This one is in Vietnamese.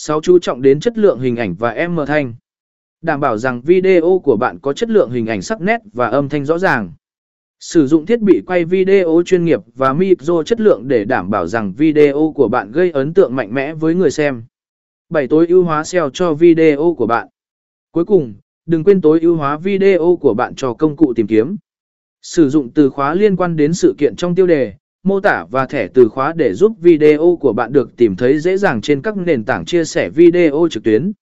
6. Chú trọng đến chất lượng hình ảnh và âm thanh. Đảm bảo rằng video của bạn có chất lượng hình ảnh sắc nét và âm thanh rõ ràng. Sử dụng thiết bị quay video chuyên nghiệp và micro chất lượng để đảm bảo rằng video của bạn gây ấn tượng mạnh mẽ với người xem. 7. Tối ưu hóa SEO cho video của bạn. Cuối cùng, đừng quên tối ưu hóa video của bạn cho công cụ tìm kiếm. Sử dụng từ khóa liên quan đến sự kiện trong tiêu đề, mô tả và thẻ từ khóa để giúp video của bạn được tìm thấy dễ dàng trên các nền tảng chia sẻ video trực tuyến.